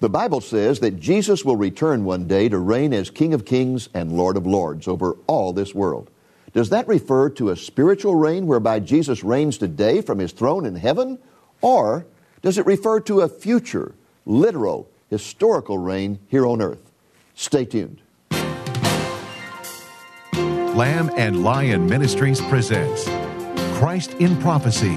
The Bible says that Jesus will return one day to reign as King of Kings and Lord of Lords over all this world. Does that refer to a spiritual reign whereby Jesus reigns today from his throne in heaven? Or does it refer to a future, literal, historical reign here on earth? Stay tuned. Lamb and Lion Ministries presents Christ in Prophecy,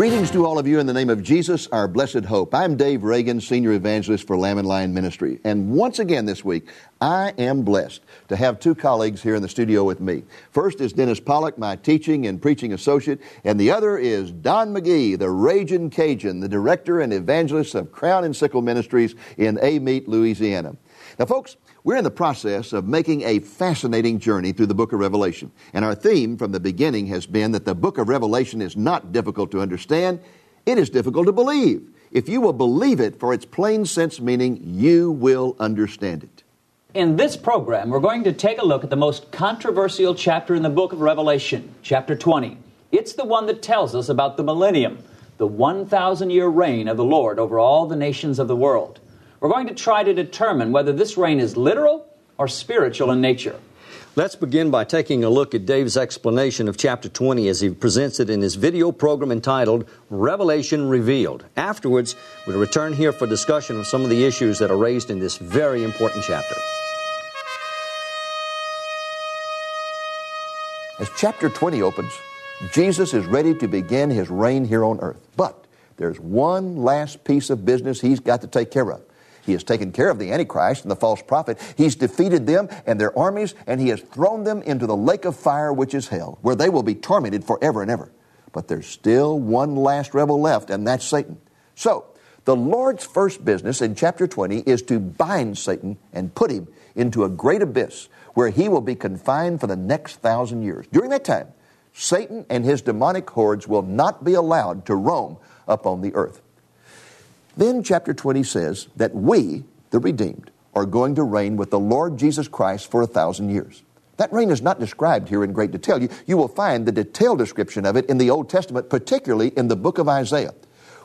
Greetings to all of you in the name of Jesus, our blessed hope. I'm Dave Reagan, Senior Evangelist for Lamb and Lion Ministry. And once again this week, I am blessed to have two colleagues here in the studio with me. First is Dennis Pollock, my teaching and preaching associate, and the other is Don McGee, the Raging Cajun, the director and evangelist of Crown and Sickle Ministries in Amite, Louisiana. Now, folks, we're in the process of making a fascinating journey through the book of Revelation. And our theme from the beginning has been that the book of Revelation is not difficult to understand, it is difficult to believe. If you will believe it for its plain sense meaning, you will understand it. In this program, we're going to take a look at the most controversial chapter in the book of Revelation, chapter 20. It's the one that tells us about the millennium, the 1,000 year reign of the Lord over all the nations of the world. We're going to try to determine whether this reign is literal or spiritual in nature. Let's begin by taking a look at Dave's explanation of chapter 20 as he presents it in his video program entitled Revelation Revealed. Afterwards, we'll return here for discussion of some of the issues that are raised in this very important chapter. As chapter 20 opens, Jesus is ready to begin his reign here on earth. But there's one last piece of business he's got to take care of. He has taken care of the Antichrist and the false prophet. He's defeated them and their armies, and he has thrown them into the lake of fire, which is hell, where they will be tormented forever and ever. But there's still one last rebel left, and that's Satan. So, the Lord's first business in chapter 20 is to bind Satan and put him into a great abyss where he will be confined for the next thousand years. During that time, Satan and his demonic hordes will not be allowed to roam upon the earth. Then chapter 20 says that we, the redeemed, are going to reign with the Lord Jesus Christ for a thousand years. That reign is not described here in great detail. You, you will find the detailed description of it in the Old Testament, particularly in the book of Isaiah.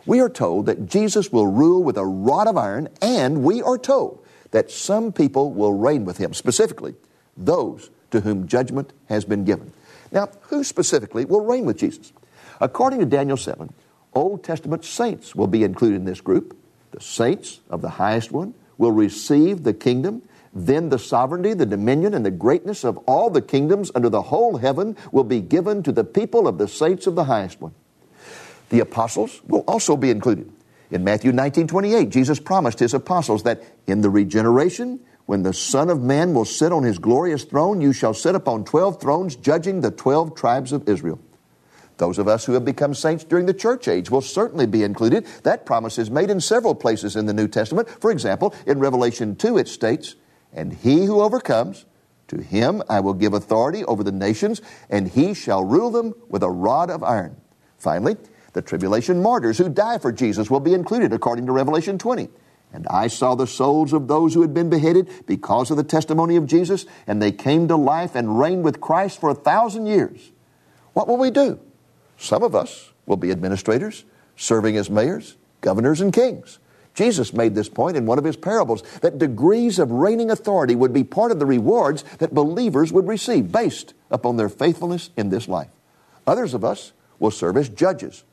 We are told that Jesus will rule with a rod of iron, and we are told that some people will reign with him, specifically those to whom judgment has been given. Now, who specifically will reign with Jesus? According to Daniel 7, Old Testament saints will be included in this group. The saints of the highest one will receive the kingdom. Then the sovereignty, the dominion, and the greatness of all the kingdoms under the whole heaven will be given to the people of the saints of the highest one. The apostles will also be included. In Matthew 19 28, Jesus promised his apostles that in the regeneration, when the Son of Man will sit on his glorious throne, you shall sit upon 12 thrones, judging the 12 tribes of Israel. Those of us who have become saints during the church age will certainly be included. That promise is made in several places in the New Testament. For example, in Revelation 2, it states, And he who overcomes, to him I will give authority over the nations, and he shall rule them with a rod of iron. Finally, the tribulation martyrs who die for Jesus will be included according to Revelation 20. And I saw the souls of those who had been beheaded because of the testimony of Jesus, and they came to life and reigned with Christ for a thousand years. What will we do? Some of us will be administrators, serving as mayors, governors, and kings. Jesus made this point in one of his parables that degrees of reigning authority would be part of the rewards that believers would receive based upon their faithfulness in this life. Others of us will serve as judges.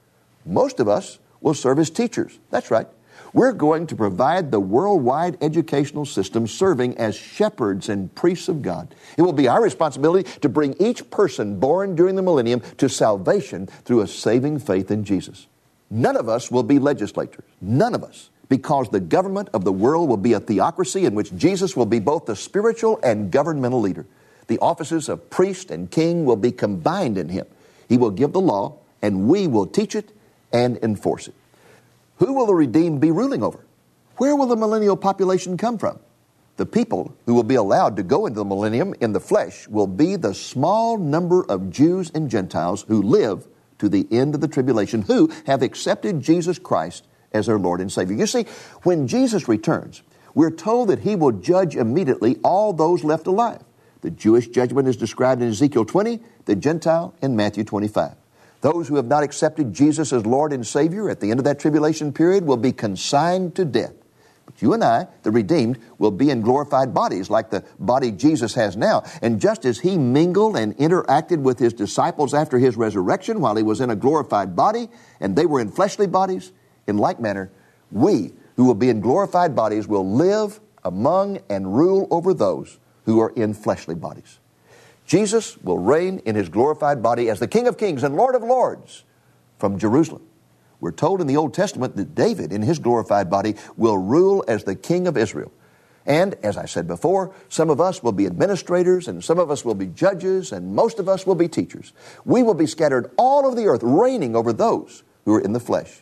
Most of us will serve as teachers. That's right. We're going to provide the worldwide educational system serving as shepherds and priests of God. It will be our responsibility to bring each person born during the millennium to salvation through a saving faith in Jesus. None of us will be legislators. None of us. Because the government of the world will be a theocracy in which Jesus will be both the spiritual and governmental leader. The offices of priest and king will be combined in him. He will give the law, and we will teach it and enforce it. Who will the redeemed be ruling over? Where will the millennial population come from? The people who will be allowed to go into the millennium in the flesh will be the small number of Jews and Gentiles who live to the end of the tribulation, who have accepted Jesus Christ as their Lord and Savior. You see, when Jesus returns, we're told that he will judge immediately all those left alive. The Jewish judgment is described in Ezekiel 20, the Gentile in Matthew 25. Those who have not accepted Jesus as Lord and Savior at the end of that tribulation period will be consigned to death. But you and I, the redeemed, will be in glorified bodies like the body Jesus has now. And just as he mingled and interacted with his disciples after his resurrection while he was in a glorified body and they were in fleshly bodies, in like manner, we who will be in glorified bodies will live among and rule over those who are in fleshly bodies. Jesus will reign in his glorified body as the King of Kings and Lord of Lords from Jerusalem. We're told in the Old Testament that David, in his glorified body, will rule as the king of Israel. And, as I said before, some of us will be administrators, and some of us will be judges, and most of us will be teachers. We will be scattered all over the earth, reigning over those who are in the flesh.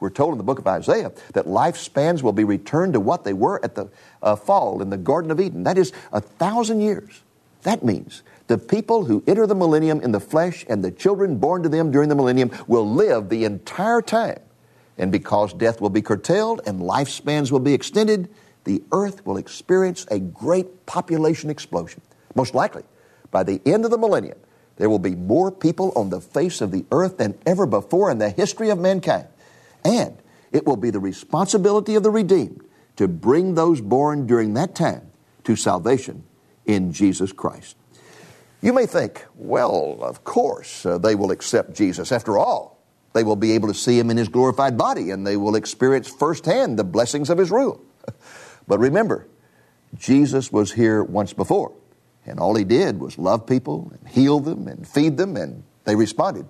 We're told in the book of Isaiah that lifespans will be returned to what they were at the uh, fall in the Garden of Eden. That is a thousand years. That means the people who enter the millennium in the flesh and the children born to them during the millennium will live the entire time. And because death will be curtailed and lifespans will be extended, the earth will experience a great population explosion. Most likely, by the end of the millennium, there will be more people on the face of the earth than ever before in the history of mankind. And it will be the responsibility of the redeemed to bring those born during that time to salvation in Jesus Christ. You may think, well, of course, uh, they will accept Jesus. After all, they will be able to see him in his glorified body and they will experience firsthand the blessings of his rule. but remember, Jesus was here once before, and all he did was love people and heal them and feed them, and they responded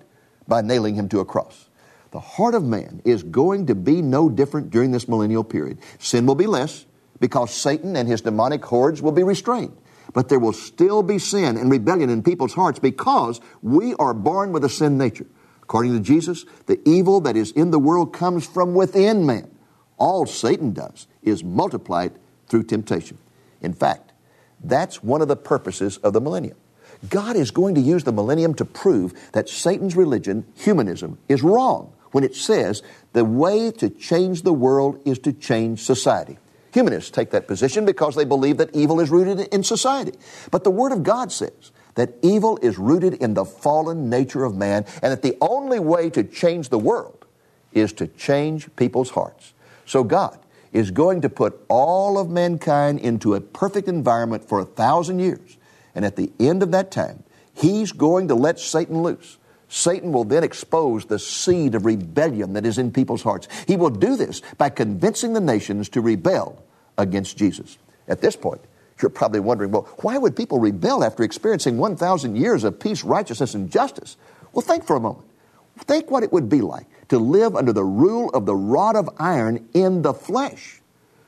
by nailing him to a cross. The heart of man is going to be no different during this millennial period. Sin will be less because Satan and his demonic hordes will be restrained. But there will still be sin and rebellion in people's hearts because we are born with a sin nature. According to Jesus, the evil that is in the world comes from within man. All Satan does is multiply it through temptation. In fact, that's one of the purposes of the millennium. God is going to use the millennium to prove that Satan's religion, humanism, is wrong when it says the way to change the world is to change society. Humanists take that position because they believe that evil is rooted in society. But the Word of God says that evil is rooted in the fallen nature of man and that the only way to change the world is to change people's hearts. So God is going to put all of mankind into a perfect environment for a thousand years. And at the end of that time, He's going to let Satan loose. Satan will then expose the seed of rebellion that is in people's hearts. He will do this by convincing the nations to rebel against Jesus. At this point, you're probably wondering, well, why would people rebel after experiencing 1,000 years of peace, righteousness, and justice? Well, think for a moment. Think what it would be like to live under the rule of the rod of iron in the flesh.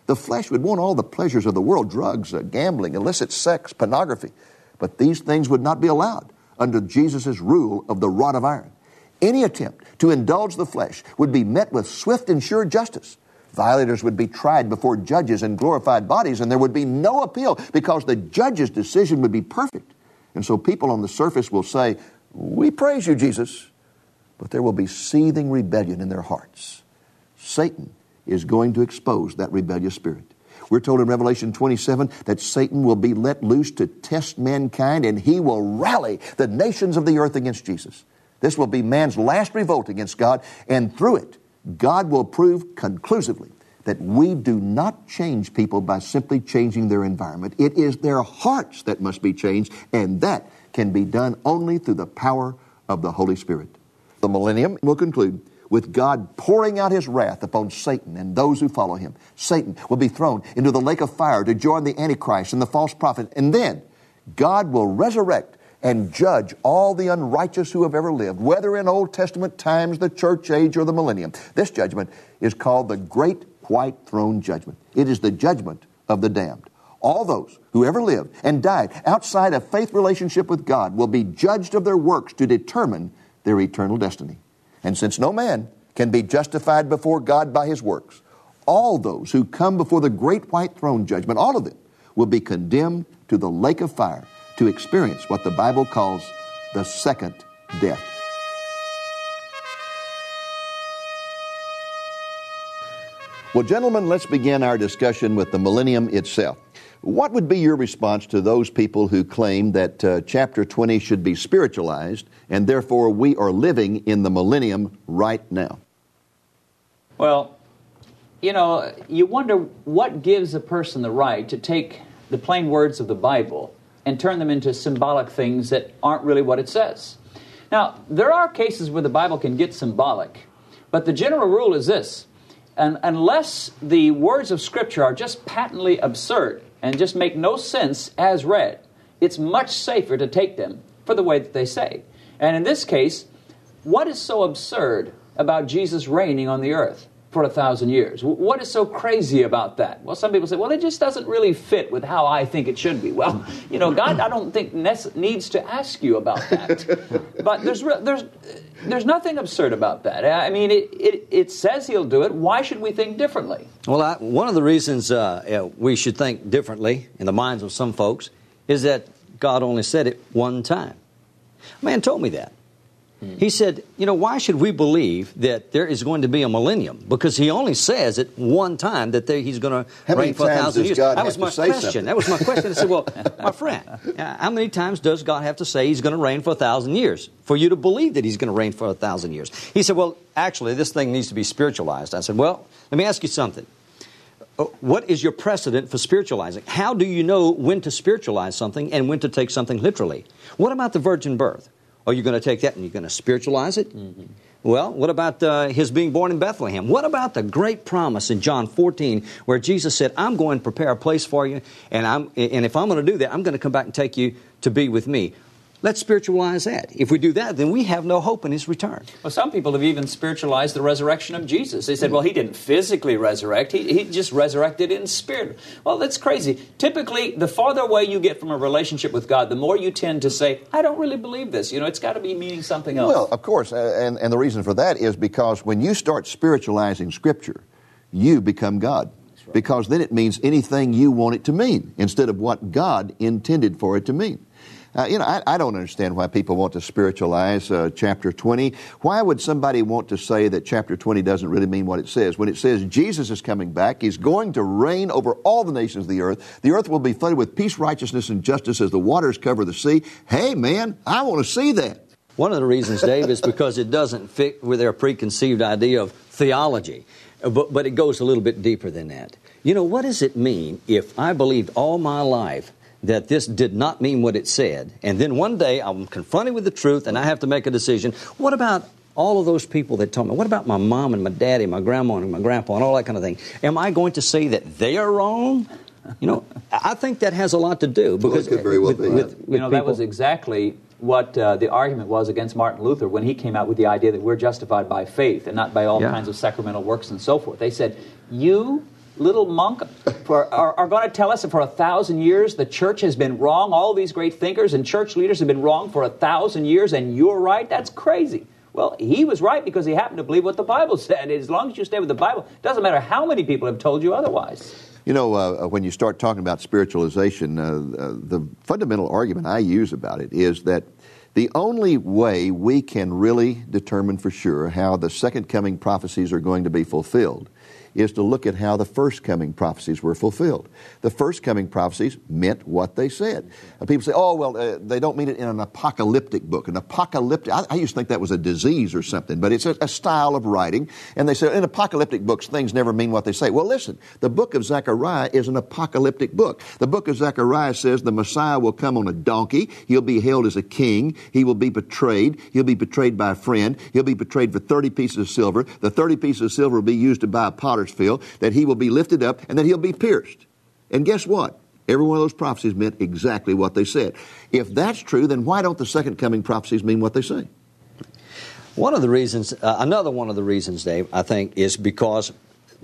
The flesh would want all the pleasures of the world drugs, uh, gambling, illicit sex, pornography. But these things would not be allowed under Jesus' rule of the rod of iron. Any attempt to indulge the flesh would be met with swift and sure justice. Violators would be tried before judges in glorified bodies, and there would be no appeal because the judge's decision would be perfect. And so people on the surface will say, We praise you, Jesus, but there will be seething rebellion in their hearts. Satan is going to expose that rebellious spirit. We're told in Revelation 27 that Satan will be let loose to test mankind and he will rally the nations of the earth against Jesus. This will be man's last revolt against God, and through it, God will prove conclusively that we do not change people by simply changing their environment. It is their hearts that must be changed, and that can be done only through the power of the Holy Spirit. The millennium will conclude with God pouring out his wrath upon Satan and those who follow him. Satan will be thrown into the lake of fire to join the Antichrist and the false prophet. And then God will resurrect and judge all the unrighteous who have ever lived, whether in Old Testament times, the church age, or the millennium. This judgment is called the Great White Throne Judgment. It is the judgment of the damned. All those who ever lived and died outside a faith relationship with God will be judged of their works to determine their eternal destiny. And since no man can be justified before God by his works, all those who come before the great white throne judgment, all of them, will be condemned to the lake of fire to experience what the Bible calls the second death. Well, gentlemen, let's begin our discussion with the millennium itself. What would be your response to those people who claim that uh, chapter 20 should be spiritualized and therefore we are living in the millennium right now? Well, you know, you wonder what gives a person the right to take the plain words of the Bible and turn them into symbolic things that aren't really what it says. Now, there are cases where the Bible can get symbolic, but the general rule is this and unless the words of Scripture are just patently absurd and just make no sense as read, it's much safer to take them for the way that they say. And in this case, what is so absurd about Jesus reigning on the earth? For a thousand years. What is so crazy about that? Well, some people say, well, it just doesn't really fit with how I think it should be. Well, you know, God, I don't think needs to ask you about that. but there's, there's, there's nothing absurd about that. I mean, it, it, it says He'll do it. Why should we think differently? Well, I, one of the reasons uh, we should think differently in the minds of some folks is that God only said it one time. A man told me that. He said, You know, why should we believe that there is going to be a millennium? Because he only says it one time that there, he's going to reign for a thousand years. God that was my question. That was my question. I said, Well, my friend, how many times does God have to say he's going to reign for a thousand years for you to believe that he's going to reign for a thousand years? He said, Well, actually, this thing needs to be spiritualized. I said, Well, let me ask you something. Uh, what is your precedent for spiritualizing? How do you know when to spiritualize something and when to take something literally? What about the virgin birth? Are you going to take that and you're going to spiritualize it? Mm-hmm. Well, what about uh, his being born in Bethlehem? What about the great promise in John 14 where Jesus said, I'm going to prepare a place for you, and, I'm, and if I'm going to do that, I'm going to come back and take you to be with me? Let's spiritualize that. If we do that, then we have no hope in his return. Well, some people have even spiritualized the resurrection of Jesus. They said, well, he didn't physically resurrect, he, he just resurrected in spirit. Well, that's crazy. Typically, the farther away you get from a relationship with God, the more you tend to say, I don't really believe this. You know, it's got to be meaning something else. Well, of course. Uh, and, and the reason for that is because when you start spiritualizing Scripture, you become God. Right. Because then it means anything you want it to mean instead of what God intended for it to mean. Uh, you know, I, I, don't understand why people want to spiritualize uh, chapter 20. Why would somebody want to say that chapter 20 doesn't really mean what it says? When it says Jesus is coming back, he's going to reign over all the nations of the earth. The earth will be flooded with peace, righteousness, and justice as the waters cover the sea. Hey, man, I want to see that. One of the reasons, Dave, is because it doesn't fit with their preconceived idea of theology. But, but it goes a little bit deeper than that. You know, what does it mean if I believed all my life that this did not mean what it said. And then one day I'm confronted with the truth and I have to make a decision. What about all of those people that told me, what about my mom and my daddy, my grandma and my grandpa and all that kind of thing? Am I going to say that they are wrong? You know, I think that has a lot to do because well, well with, with, with, you know that was exactly what uh, the argument was against Martin Luther when he came out with the idea that we're justified by faith and not by all yeah. kinds of sacramental works and so forth. They said, "You little monk for, are, are going to tell us that for a thousand years the church has been wrong. All these great thinkers and church leaders have been wrong for a thousand years, and you're right? That's crazy. Well, he was right because he happened to believe what the Bible said. As long as you stay with the Bible, it doesn't matter how many people have told you otherwise. You know, uh, when you start talking about spiritualization, uh, uh, the fundamental argument I use about it is that the only way we can really determine for sure how the second coming prophecies are going to be fulfilled is to look at how the first coming prophecies were fulfilled. The first coming prophecies meant what they said. And people say, oh, well, uh, they don't mean it in an apocalyptic book. An apocalyptic, I, I used to think that was a disease or something, but it's a, a, style of writing. And they say, in apocalyptic books, things never mean what they say. Well, listen, the book of Zechariah is an apocalyptic book. The book of Zechariah says the Messiah will come on a donkey. He'll be hailed as a king. He will be betrayed. He'll be betrayed by a friend. He'll be betrayed for 30 pieces of silver. The 30 pieces of silver will be used to buy a potter potter's that he will be lifted up and that he'll be pierced. And guess what? Every one of those prophecies meant exactly what they said. If that's true, then why don't the second coming prophecies mean what they say? One of the reasons, uh, another one of the reasons, Dave, I think, is because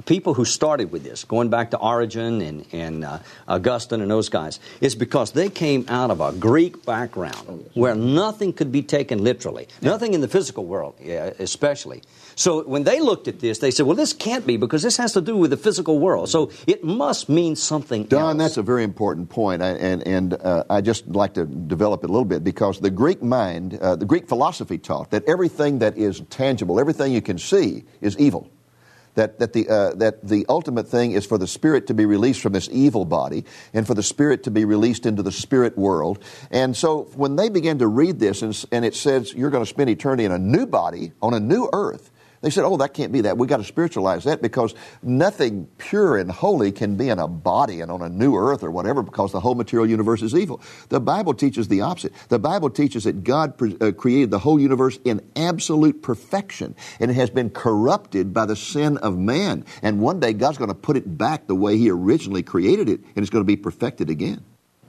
people who started with this, going back to Origen and, and uh, Augustine and those guys, is because they came out of a Greek background where nothing could be taken literally, nothing in the physical world, especially. So when they looked at this, they said, well, this can't be because this has to do with the physical world. So it must mean something Don, else. that's a very important point, and, and uh, I just like to develop it a little bit because the Greek mind, uh, the Greek philosophy taught that everything that is tangible, everything you can see, is evil. That, that, the, uh, that the ultimate thing is for the spirit to be released from this evil body and for the spirit to be released into the spirit world. And so when they began to read this and, and it says you're going to spend eternity in a new body on a new earth, they said, oh, that can't be that. We've got to spiritualize that because nothing pure and holy can be in a body and on a new earth or whatever because the whole material universe is evil. The Bible teaches the opposite. The Bible teaches that God pre- uh, created the whole universe in absolute perfection and it has been corrupted by the sin of man. And one day God's going to put it back the way He originally created it and it's going to be perfected again.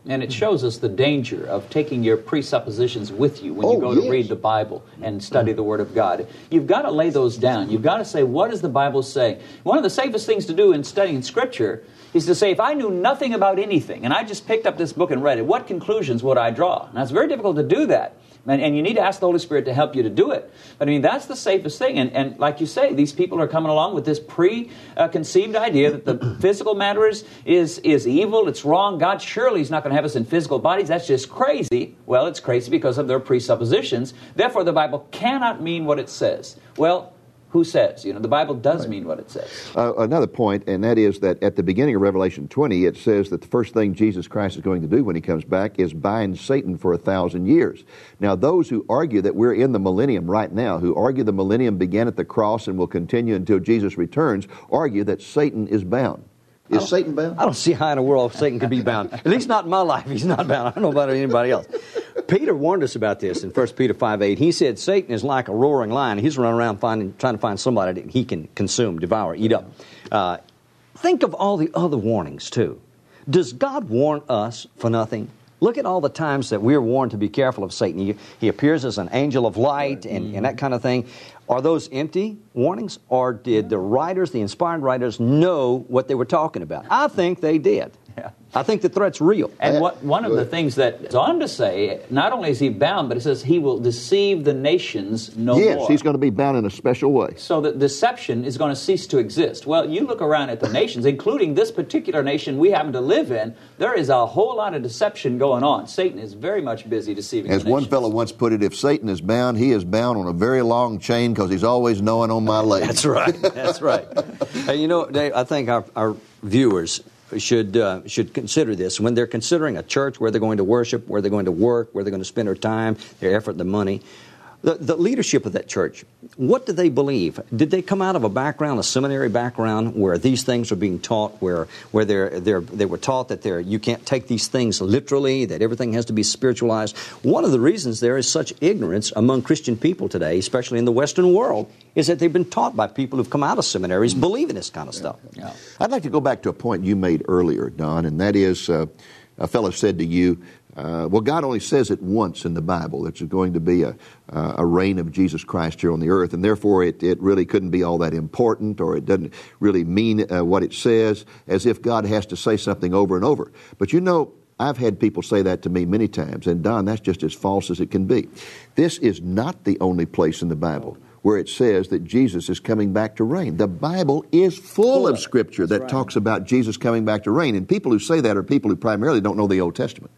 And it shows us the danger of taking your presuppositions with you when Oh, you go yes. to read the Bible and study the Word of God. You've got to lay those down. You've got to say, what does the Bible say? One of the safest things to do in studying Scripture is to say, if I knew nothing about anything and I just picked up this book and read it, what conclusions would I draw? Now, it's very difficult to do that. And, and you need to ask the Holy Spirit to help you to do it. But I mean, that's the safest thing. And, and like you say, these people are coming along with this preconceived idea that the physical matter is, is, is evil, it's wrong. God surely is not going to have us in physical bodies. That's just crazy. Well, it's crazy because of their presuppositions. Therefore, the Bible cannot mean what it says. Well, who says? You know, the Bible does mean what it says. Uh, another point, and that is that at the beginning of Revelation 20, it says that the first thing Jesus Christ is going to do when he comes back is bind Satan for a thousand years. Now, those who argue that we're in the millennium right now, who argue the millennium began at the cross and will continue until Jesus returns, argue that Satan is bound. Is Satan bound? I don't see how in the world Satan could be bound. At least not in my life. He's not bound. I don't know about anybody else. Peter warned us about this in 1 Peter 5 8. He said Satan is like a roaring lion. He's running around finding, trying to find somebody that he can consume, devour, eat up. Uh, think of all the other warnings, too. Does God warn us for nothing? Look at all the times that we're warned to be careful of Satan. He, he appears as an angel of light and, and that kind of thing. Are those empty warnings, or did the writers, the inspired writers, know what they were talking about? I think they did. Yeah. I think the threat's real. And what, one of the things that it's on to say, not only is he bound, but it says he will deceive the nations no yes, more. he's going to be bound in a special way. So that deception is going to cease to exist. Well, you look around at the nations, including this particular nation we happen to live in, there is a whole lot of deception going on. Satan is very much busy deceiving As the one fellow once put it, if Satan is bound, he is bound on a very long chain because he's always knowing on my leg. That's right. That's right. Hey, you know, Dave, I think our, our viewers should uh, should consider this when they're considering a church where they're going to worship, where they're going to work, where they're going to spend their time, their effort, their money. The, the leadership of that church, what do they believe? Did they come out of a background, a seminary background, where these things are being taught, where where they're, they're, they were taught that they're, you can't take these things literally, that everything has to be spiritualized? One of the reasons there is such ignorance among Christian people today, especially in the Western world, is that they've been taught by people who've come out of seminaries believing this kind of stuff. Yeah. I'd like to go back to a point you made earlier, Don, and that is uh, a fellow said to you, uh, well, God only says it once in the Bible. It's going to be a, uh, a reign of Jesus Christ here on the earth, and therefore it, it really couldn't be all that important, or it doesn't really mean uh, what it says, as if God has to say something over and over. But you know, I've had people say that to me many times, and Don, that's just as false as it can be. This is not the only place in the Bible where it says that Jesus is coming back to reign. The Bible is full, of Scripture that talks about Jesus coming back to reign, and people who say that are people who primarily don't know the Old Testament.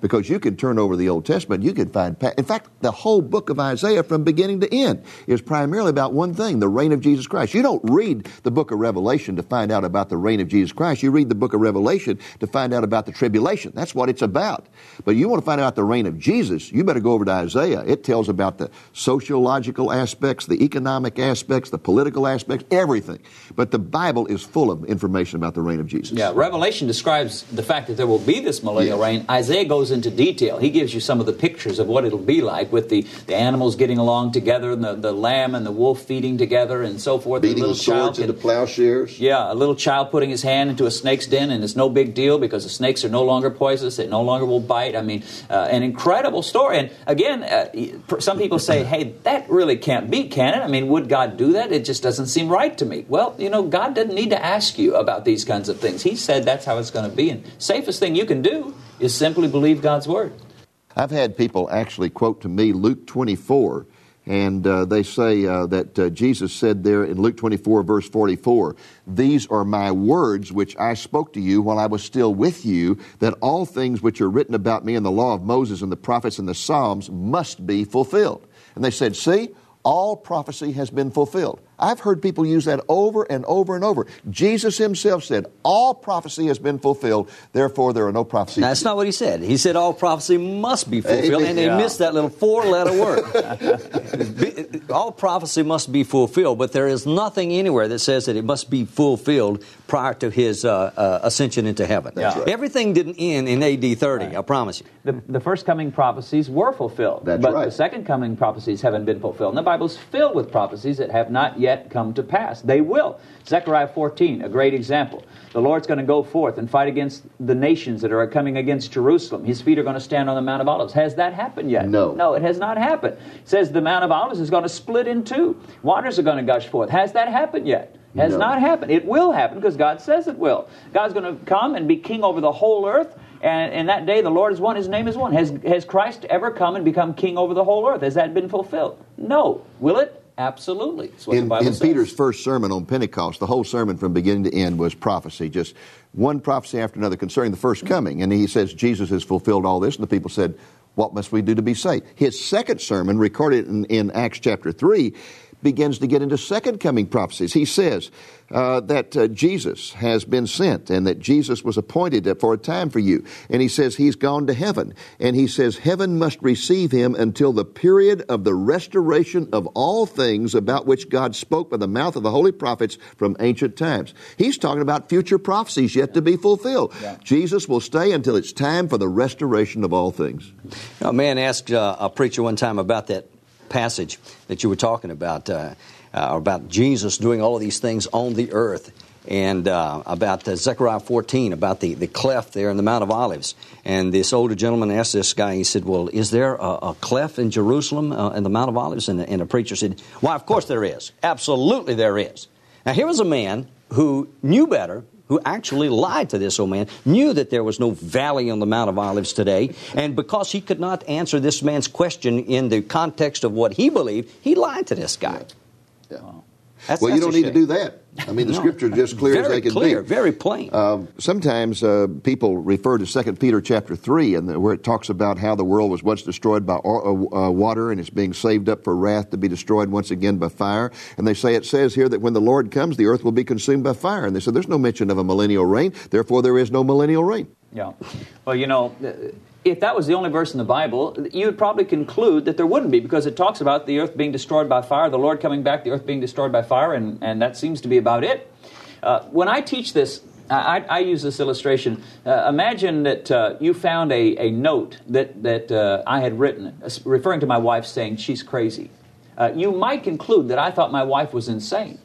Because you can turn over the Old Testament, you can find. In fact, the whole book of Isaiah from beginning to end is primarily about one thing the reign of Jesus Christ. You don't read the book of Revelation to find out about the reign of Jesus Christ. You read the book of Revelation to find out about the tribulation. That's what it's about. But you want to find out the reign of Jesus, you better go over to Isaiah. It tells about the sociological aspects, the economic aspects, the political aspects, everything. But the Bible is full of information about the reign of Jesus. Yeah, Revelation describes the fact that there will be this millennial Yes. reign. Isaiah goes into detail. He gives you some of the pictures of what it'll be like with the, the animals getting along together and the, the lamb and the wolf feeding together and so forth. Beating the little swords child into plowshares. Yeah, a little child putting his hand into a snake's den, and it's no big deal because the snakes are no longer poisonous; they no longer will bite. I mean, uh, an incredible story. And again, uh, some people say, "Hey, that really can't be, can it?" I mean, would God do that? It just doesn't seem right to me. Well, you know, God doesn't need to ask you about these kinds of things. He said that's how it's going to be, and safest thing you can do is simply believe God's word. I've had people actually quote to me Luke 24, and uh, they say uh, that uh, Jesus said there in Luke 24, verse 44, These are my words which I spoke to you while I was still with you, that all things which are written about me in the law of Moses and the prophets and the Psalms must be fulfilled. And they said, See, all prophecy has been fulfilled. I've heard people use that over and over and over. Jesus himself said, All prophecy has been fulfilled, therefore there are no prophecies. That's not what he said. He said all prophecy must be fulfilled, and they Yeah. missed that little four letter word. all prophecy must be fulfilled, but there is nothing anywhere that says that it must be fulfilled prior to his uh, uh, ascension into heaven. That's right. Everything didn't end in AD 30, I promise you. The, the first coming prophecies were fulfilled. That's but right. the second coming prophecies haven't been fulfilled. And the Bible's filled with prophecies that have not yet come to pass. They will. Zechariah 14, a great example. The Lord's going to go forth and fight against the nations that are coming against Jerusalem. His feet are going to stand on the Mount of Olives. Has that happened yet? No. No, it has not happened. It says the Mount of Olives is going to split in two. Waters are going to gush forth. Has that happened yet? Has No. not happened. It will happen because God says it will. God's going to come and be king over the whole earth. And in that day, the Lord is one, His name is one. Has, has Christ ever come and become king over the whole earth? Has that been fulfilled? No. Will it? Absolutely. That's what the in, in. Peter's first sermon on Pentecost, the whole sermon from beginning to end was prophecy, just one prophecy after another concerning the first coming. And he says, Jesus has fulfilled all this. And the people said, What must we do to be saved? His second sermon, recorded in, in Acts chapter 3, begins to get into second coming prophecies. He says uh, that uh, Jesus has been sent and that Jesus was appointed for a time for you. And he says he's gone to heaven. And he says heaven must receive him until the period of the restoration of all things about which God spoke by the mouth of the holy prophets from ancient times. He's talking about future prophecies yet to be fulfilled. Yeah. Jesus will stay until it's time for the restoration of all things. A man asked uh, a preacher one time about that passage that you were talking about, uh, uh, about Jesus doing all of these things on the earth, and uh, about uh, Zechariah 14, about the, the cleft there in the Mount of Olives. And this older gentleman asked this guy, he said, Well, is there a, a cleft in Jerusalem uh, in the Mount of Olives? And, and the preacher said, Why, of course there is. Absolutely there is. Now, here was a man who knew better, who actually lied to this old man, knew that there was no valley on the Mount of Olives today, and because he could not answer this man's question in the context of what he believed, he lied to this guy. Yeah. That's, Well, you that's don't a need to do that. I mean, the No. scriptures are just clear very as they can clear, be. very plain. Um, sometimes uh, people refer to Second Peter chapter 3, and the, where it talks about how the world was once destroyed by uh, uh, water and it's being saved up for wrath to be destroyed once again by fire. And they say it says here that when the Lord comes, the earth will be consumed by fire. And they said there's no mention of a millennial reign, therefore there is no millennial reign. Yeah. Well, you know, if that was the only verse in the Bible, you would probably conclude that there wouldn't be because it talks about the earth being destroyed by fire, the Lord coming back, the earth being destroyed by fire, and, and that seems to be about it. Uh, when I teach this, I, I use this illustration. Uh, imagine that uh, you found a, a note that, that uh, I had written, uh, referring to my wife saying she's crazy. Uh, you might conclude that I thought my wife was insane.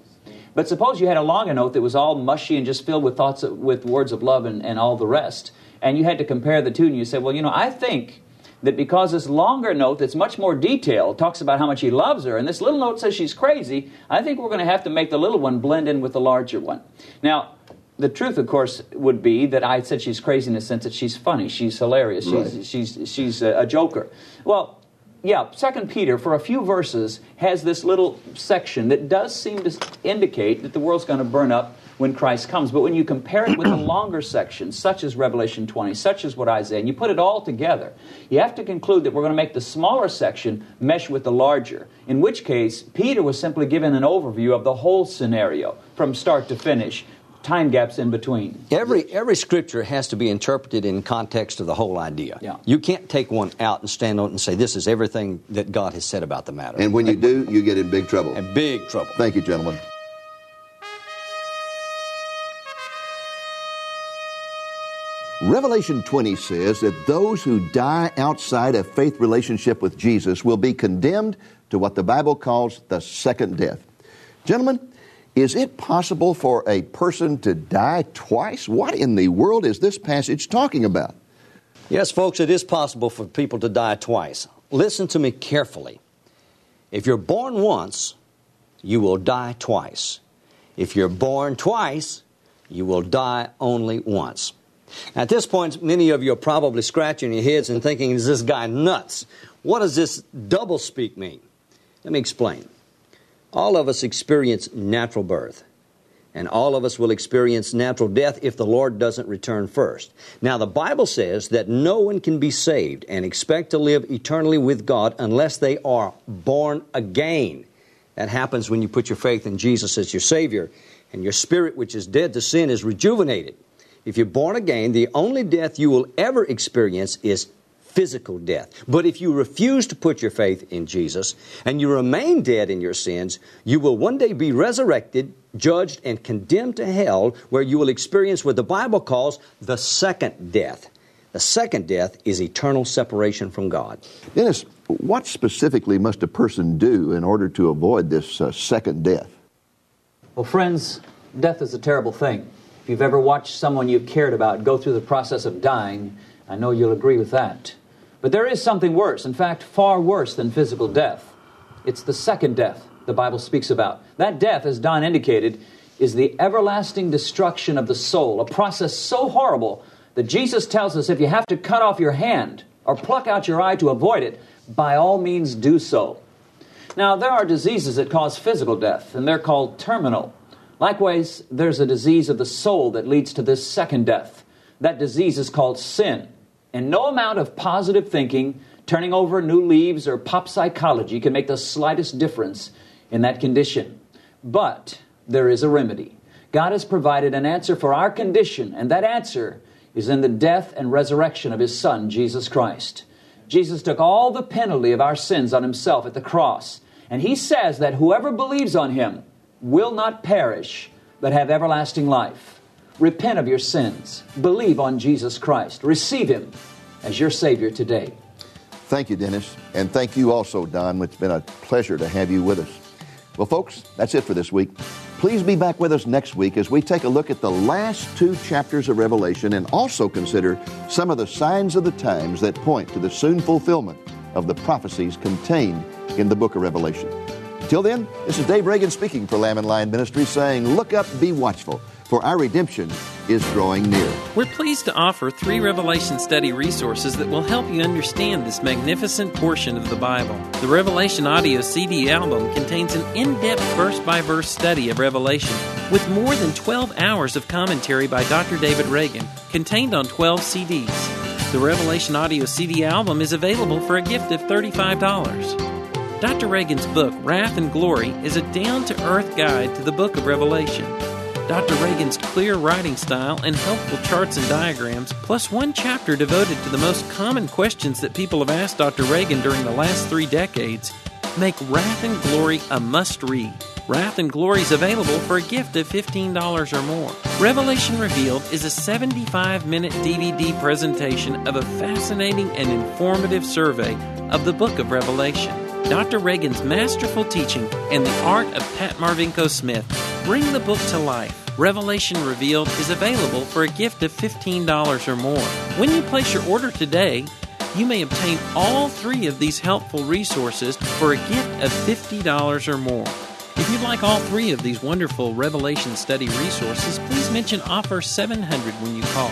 But suppose you had a longer note that was all mushy and just filled with thoughts, of, with words of love and, and all the rest, and you had to compare the two, and you said, well, you know, I think that because this longer note that's much more detailed talks about how much he loves her, and this little note says she's crazy, I think we're going to have to make the little one blend in with the larger one. Now, the truth, of course, would be that I said she's crazy in the sense that she's funny, she's hilarious, she's, Right. she's, she's a, a joker. Well, yeah, Second Peter, for a few verses, has this little section that does seem to indicate that the world's going to burn up when Christ comes. But when you compare it with the longer sections, such as Revelation 20, such as what Isaiah, and you put it all together, you have to conclude that we're going to make the smaller section mesh with the larger. In which case, Peter was simply given an overview of the whole scenario from start to finish, time gaps in between. Every every scripture has to be interpreted in context of the whole idea. Yeah. You can't take one out and stand on it and say this is everything that God has said about the matter. And when you do, you get in big trouble. And big trouble. Thank you, gentlemen. Revelation 20 says that those who die outside a faith relationship with Jesus will be condemned to what the Bible calls the second death. Gentlemen, is it possible for a person to die twice? What in the world is this passage talking about? Yes, folks, it is possible for people to die twice. Listen to me carefully. If you're born once, you will die twice. If you're born twice, you will die only once. At this point, many of you are probably scratching your heads and thinking, is this guy nuts? What does this double speak mean? Let me explain. All of us experience natural birth, and all of us will experience natural death if the Lord doesn't return first. Now, the Bible says that no one can be saved and expect to live eternally with God unless they are born again. That happens when you put your faith in Jesus as your Savior, and your spirit, which is dead to sin, is rejuvenated. If you're born again, the only death you will ever experience is physical death. But if you refuse to put your faith in Jesus and you remain dead in your sins, you will one day be resurrected, judged, and condemned to hell, where you will experience what the Bible calls the second death. The second death is eternal separation from God. Dennis, what specifically must a person do in order to avoid this uh, second death? Well, friends, death is a terrible thing. If you've ever watched someone you've cared about go through the process of dying, I know you'll agree with that. But there is something worse, in fact, far worse than physical death. It's the second death the Bible speaks about. That death, as Don indicated, is the everlasting destruction of the soul, a process so horrible that Jesus tells us if you have to cut off your hand or pluck out your eye to avoid it, by all means do so. Now, there are diseases that cause physical death, and they're called terminal. Likewise, there's a disease of the soul that leads to this second death. That disease is called sin. And no amount of positive thinking, turning over new leaves, or pop psychology can make the slightest difference in that condition. But there is a remedy. God has provided an answer for our condition, and that answer is in the death and resurrection of his Son, Jesus Christ. Jesus took all the penalty of our sins on himself at the cross. And he says that whoever believes on him will not perish, but have everlasting life. Repent of your sins. Believe on Jesus Christ. Receive him as your Savior today. Thank you, Dennis. And thank you also, Don. It's been a pleasure to have you with us. Well, folks, that's it for this week. Please be back with us next week as we take a look at the last two chapters of Revelation and also consider some of the signs of the times that point to the soon fulfillment of the prophecies contained in the book of Revelation. Until then, this is Dave Reagan speaking for Lamb and Lion Ministries saying, Look up, be watchful for our redemption is drawing near. We're pleased to offer three Revelation study resources that will help you understand this magnificent portion of the Bible. The Revelation Audio CD album contains an in depth verse by verse study of Revelation with more than 12 hours of commentary by Dr. David Reagan, contained on 12 CDs. The Revelation Audio CD album is available for a gift of $35. Dr. Reagan's book, Wrath and Glory, is a down to earth guide to the book of Revelation. Dr. Reagan's clear writing style and helpful charts and diagrams, plus one chapter devoted to the most common questions that people have asked Dr. Reagan during the last three decades, make Wrath and Glory a must read. Wrath and Glory is available for a gift of $15 or more. Revelation Revealed is a 75 minute DVD presentation of a fascinating and informative survey of the book of Revelation. Dr. Reagan's masterful teaching and the art of Pat Marvenko Smith bring the book to life. Revelation Revealed is available for a gift of $15 or more. When you place your order today, you may obtain all three of these helpful resources for a gift of $50 or more. If you'd like all three of these wonderful Revelation study resources, please mention Offer 700 when you call.